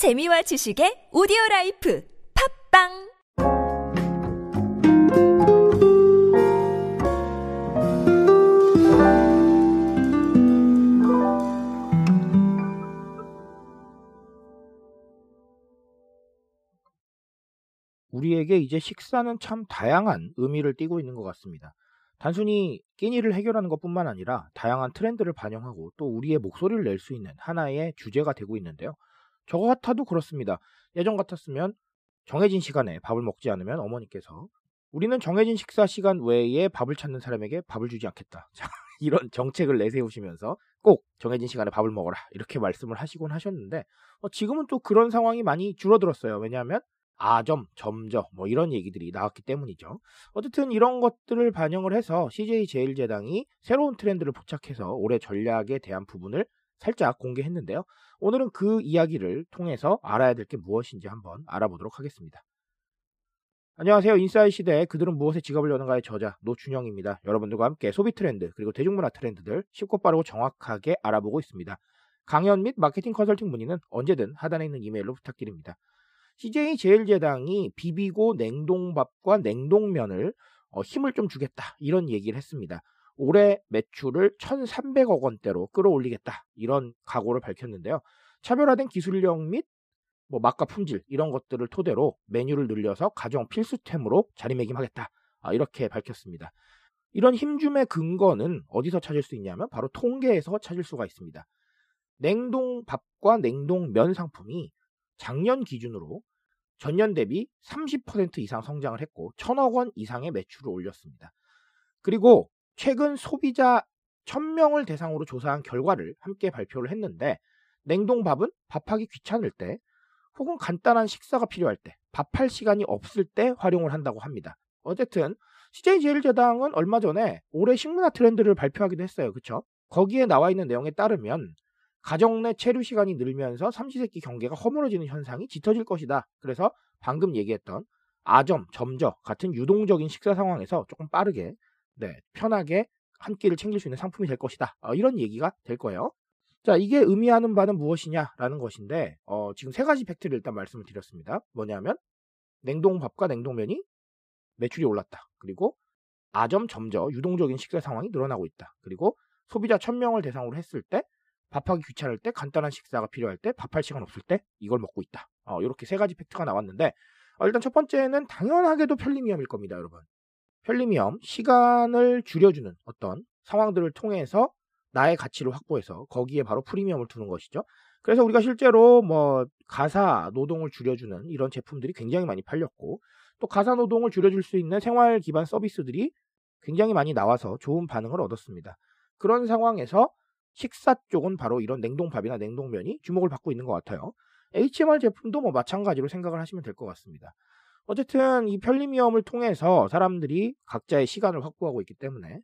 재미와 지식의 오디오 라이프 팟빵 우리에게 이제 식사는 참 다양한 의미를 띠고 있는 것 같습니다. 단순히 끼니를 해결하는 것 뿐만 아니라 다양한 트렌드를 반영하고 또 우리의 목소리를 낼 수 있는 하나의 주제가 되고 있는데요. 저거 같아도 그렇습니다. 예전 같았으면 정해진 시간에 밥을 먹지 않으면 어머니께서 우리는 정해진 식사 시간 외에 밥을 찾는 사람에게 밥을 주지 않겠다. 자, 이런 정책을 내세우시면서 꼭 정해진 시간에 밥을 먹어라. 이렇게 말씀을 하시곤 하셨는데 어, 지금은 또 그런 상황이 많이 줄어들었어요. 왜냐하면 아점, 점저 뭐 이런 얘기들이 나왔기 때문이죠. 어쨌든 이런 것들을 반영을 해서 CJ 제일제당이 새로운 트렌드를 포착해서 올해 전략에 대한 부분을 살짝 공개했는데요. 오늘은 그 이야기를 통해서 알아야 될 게 무엇인지 한번 알아보도록 하겠습니다. 안녕하세요. 인사이 시대에 그들은 무엇에 지갑을 여는가의 저자 노준영입니다. 여러분들과 함께 소비 트렌드 그리고 대중문화 트렌드들 쉽고 빠르고 정확하게 알아보고 있습니다. 강연 및 마케팅 컨설팅 문의는 언제든 하단에 있는 이메일로 부탁드립니다. CJ 제일제당이 비비고 냉동밥과 냉동면을 어, 힘을 좀 주겠다 이런 얘기를 했습니다. 올해 매출을 1,300억 원대로 끌어올리겠다 이런 각오를 밝혔는데요. 차별화된 기술력 및 뭐 맛과 품질 이런 것들을 토대로 메뉴를 늘려서 가정 필수템으로 자리매김하겠다 아, 이렇게 밝혔습니다. 이런 힘줌의 근거는 어디서 찾을 수 있냐면 바로 통계에서 찾을 수가 있습니다. 냉동밥과 냉동면 상품이 작년 기준으로 전년 대비 30% 이상 성장을 했고 천억 원 이상의 매출을 올렸습니다. 그리고 최근 소비자 1000명을 대상으로 조사한 결과를 함께 발표를 했는데 냉동밥은 밥하기 귀찮을 때 혹은 간단한 식사가 필요할 때 밥할 시간이 없을 때 활용을 한다고 합니다. 어쨌든 CJ제일제당은 얼마 전에 올해 식문화 트렌드를 발표하기도 했어요. 그쵸? 거기에 나와 있는 내용에 따르면 가정 내 체류 시간이 늘면서 삼시세끼 경계가 허물어지는 현상이 짙어질 것이다. 그래서 방금 얘기했던 아점, 점저 같은 유동적인 식사 상황에서 조금 빠르게, 네, 편하게 한 끼를 챙길 수 있는 상품이 될 것이다. 어, 이런 얘기가 될 거예요. 자, 이게 의미하는 바는 무엇이냐라는 것인데, 어, 지금 세 가지 팩트를 일단 말씀을 드렸습니다. 뭐냐면, 냉동밥과 냉동면이 매출이 올랐다. 그리고 아점, 점저, 유동적인 식사 상황이 늘어나고 있다. 그리고 소비자 1000명을 대상으로 했을 때 밥하기 귀찮을 때 간단한 식사가 필요할 때 밥할 시간 없을 때 이걸 먹고 있다. 어, 이렇게 세 가지 팩트가 나왔는데 어, 일단 첫 번째는 당연하게도 편리미엄일 겁니다, 여러분. 편리미엄 시간을 줄여주는 어떤 상황들을 통해서 나의 가치를 확보해서 거기에 바로 프리미엄을 두는 것이죠. 그래서 우리가 실제로 뭐 가사 노동을 줄여주는 이런 제품들이 굉장히 많이 팔렸고 또 가사 노동을 줄여줄 수 있는 생활 기반 서비스들이 굉장히 많이 나와서 좋은 반응을 얻었습니다. 그런 상황에서 식사 쪽은 바로 이런 냉동밥이나 냉동면이 주목을 받고 있는 것 같아요. HMR 제품도 뭐 마찬가지로 생각을 하시면 될 것 같습니다. 어쨌든 이 편리미엄을 통해서 사람들이 각자의 시간을 확보하고 있기 때문에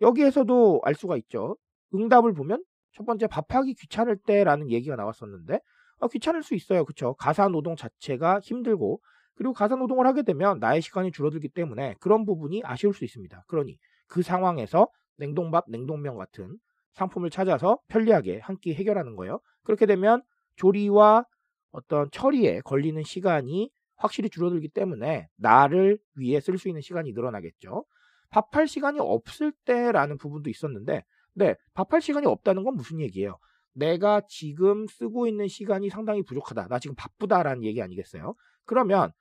여기에서도 알 수가 있죠. 응답을 보면 첫 번째 밥하기 귀찮을 때라는 얘기가 나왔었는데 어, 귀찮을 수 있어요. 그쵸? 가사 노동 자체가 힘들고 그리고 가사 노동을 하게 되면 나의 시간이 줄어들기 때문에 그런 부분이 아쉬울 수 있습니다. 그러니 그 상황에서 냉동밥, 냉동면 같은 상품을 찾아서 편리하게 한 끼 해결하는 거예요. 그렇게 되면 조리와 어떤 처리에 걸리는 시간이 확실히 줄어들기 때문에 나를 위해 쓸 수 있는 시간이 늘어나겠죠. 밥할 시간이 없을 때라는 부분도 있었는데, 네, 밥할 시간이 없다는 건 무슨 얘기예요? 내가 지금 쓰고 있는 시간이 상당히 부족하다. 나 지금 바쁘다라는 얘기 아니겠어요? 그러면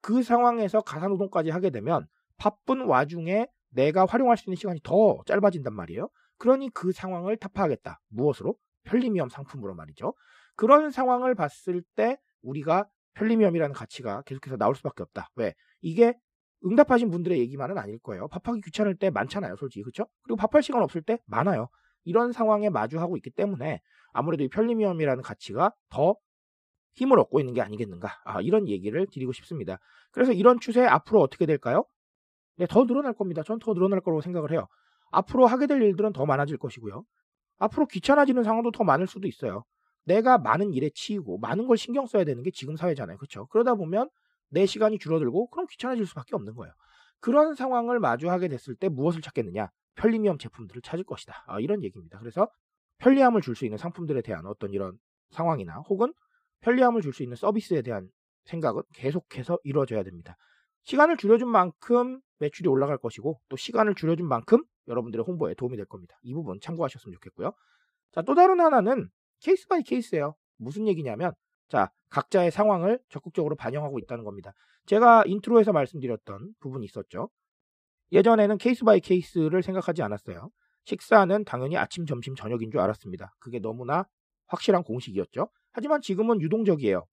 그 상황에서 가사노동까지 하게 되면 바쁜 와중에 내가 활용할 수 있는 시간이 더 짧아진단 말이에요. 그러니 그 상황을 타파하겠다. 무엇으로? 편리미엄 상품으로 말이죠. 그런 상황을 봤을 때 우리가 편리미엄이라는 가치가 계속해서 나올 수밖에 없다. 왜? 이게 응답하신 분들의 얘기만은 아닐 거예요. 밥하기 귀찮을 때 많잖아요, 솔직히. 그렇죠? 그리고 밥할 시간 없을 때 많아요. 이런 상황에 마주하고 있기 때문에 아무래도 이 편리미엄이라는 가치가 더 힘을 얻고 있는 게 아니겠는가. 아, 이런 얘기를 드리고 싶습니다. 그래서 이런 추세 앞으로 어떻게 될까요? 네, 더 늘어날 겁니다. 전 더 늘어날 거라고 생각을 해요. 앞으로 하게 될 일들은 더 많아질 것이고요. 앞으로 귀찮아지는 상황도 더 많을 수도 있어요. 내가 많은 일에 치이고 많은 걸 신경 써야 되는 게 지금 사회잖아요. 그렇죠? 그러다 보면 내 시간이 줄어들고 그럼 귀찮아질 수밖에 없는 거예요. 그런 상황을 마주하게 됐을 때 무엇을 찾겠느냐? 편리미엄 제품들을 찾을 것이다. 아, 이런 얘기입니다. 그래서 편리함을 줄 수 있는 상품들에 대한 어떤 이런 상황이나 혹은 편리함을 줄 수 있는 서비스에 대한 생각은 계속해서 이루어져야 됩니다. 시간을 줄여준 만큼 매출이 올라갈 것이고 또 시간을 줄여준 만큼 여러분들의 홍보에 도움이 될 겁니다. 이 부분 참고하셨으면 좋겠고요. 자, 또 다른 하나는 case by case예요. 무슨 얘기냐면 자, 각자의 상황을 적극적으로 반영하고 있다는 겁니다. 제가 인트로에서 말씀드렸던 부분이 있었죠. 예전에는 case by case를 생각하지 않았어요. 식사는 당연히 아침, 점심, 저녁인 줄 알았습니다. 그게 너무나 확실한 공식이었죠. 하지만 지금은 유동적이에요.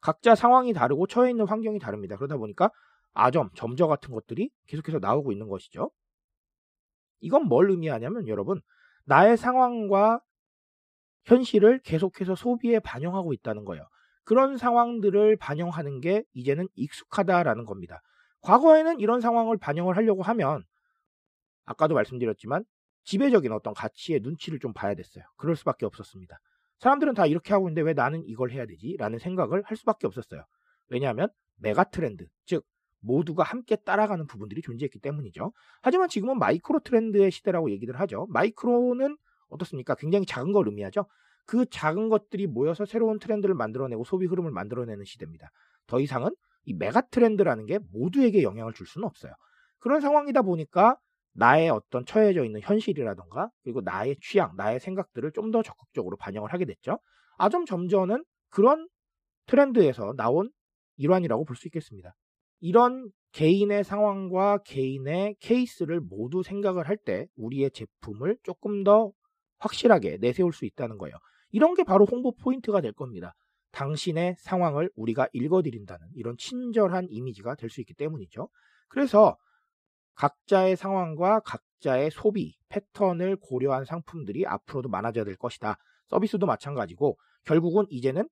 각자 상황이 다르고 처해 있는 환경이 다릅니다. 그러다 보니까 아점, 점저 같은 것들이 계속해서 나오고 있는 것이죠. 이건 뭘 의미하냐면 여러분, 나의 상황과 현실을 계속해서 소비에 반영하고 있다는 거예요. 그런 상황들을 반영하는 게 이제는 익숙하다라는 겁니다. 과거에는 이런 상황을 반영을 하려고 하면 아까도 말씀드렸지만 지배적인 어떤 가치의 눈치를 좀 봐야 됐어요. 그럴 수밖에 없었습니다. 사람들은 다 이렇게 하고 있는데 왜 나는 이걸 해야 되지? 라는 생각을 할 수밖에 없었어요. 왜냐하면 메가 트렌드, 즉 모두가 함께 따라가는 부분들이 존재했기 때문이죠. 하지만 지금은 마이크로 트렌드의 시대라고 얘기를 하죠. 마이크로는 어떻습니까? 굉장히 작은 걸 의미하죠. 그 작은 것들이 모여서 새로운 트렌드를 만들어내고 소비 흐름을 만들어내는 시대입니다. 더 이상은 이 메가 트렌드라는 게 모두에게 영향을 줄 수는 없어요. 그런 상황이다 보니까 나의 어떤 처해져 있는 현실이라던가 그리고 나의 취향, 나의 생각들을 좀 더 적극적으로 반영을 하게 됐죠. 아점 점저는 그런 트렌드에서 나온 일환이라고 볼 수 있겠습니다. 이런 개인의 상황과 개인의 케이스를 모두 생각을 할 때 우리의 제품을 조금 더 확실하게 내세울 수 있다는 거예요. 이런 게 바로 홍보 포인트가 될 겁니다. 당신의 상황을 우리가 읽어드린다는 이런 친절한 이미지가 될 수 있기 때문이죠. 그래서 각자의 상황과 각자의 소비 패턴을 고려한 상품들이 앞으로도 많아져야 될 것이다. 서비스도 마찬가지고 결국은 이제는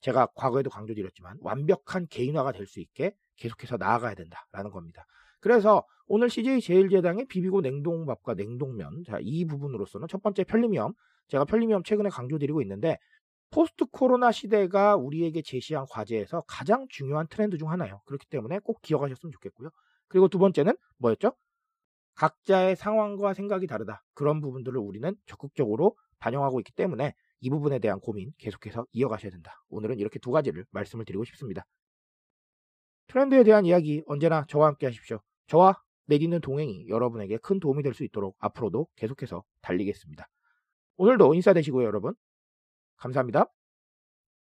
제가 과거에도 강조드렸지만 완벽한 개인화가 될 수 있게 계속해서 나아가야 된다라는 겁니다. 그래서 오늘 CJ 제일제당의 비비고 냉동밥과 냉동면 자, 이 부분으로서는 첫 번째 편리미엄 제가 편리미엄 최근에 강조드리고 있는데 포스트 코로나 시대가 우리에게 제시한 과제에서 가장 중요한 트렌드 중 하나예요. 그렇기 때문에 꼭 기억하셨으면 좋겠고요. 그리고 두 번째는 뭐였죠? 각자의 상황과 생각이 다르다. 그런 부분들을 우리는 적극적으로 반영하고 있기 때문에 이 부분에 대한 고민 계속해서 이어가셔야 된다. 오늘은 이렇게 두 가지를 말씀을 드리고 싶습니다. 트렌드에 대한 이야기 언제나 저와 함께 하십시오. 저와 내딛는 동행이 여러분에게 큰 도움이 될 수 있도록 앞으로도 계속해서 달리겠습니다. 오늘도 인사 되시고요, 여러분. 감사합니다.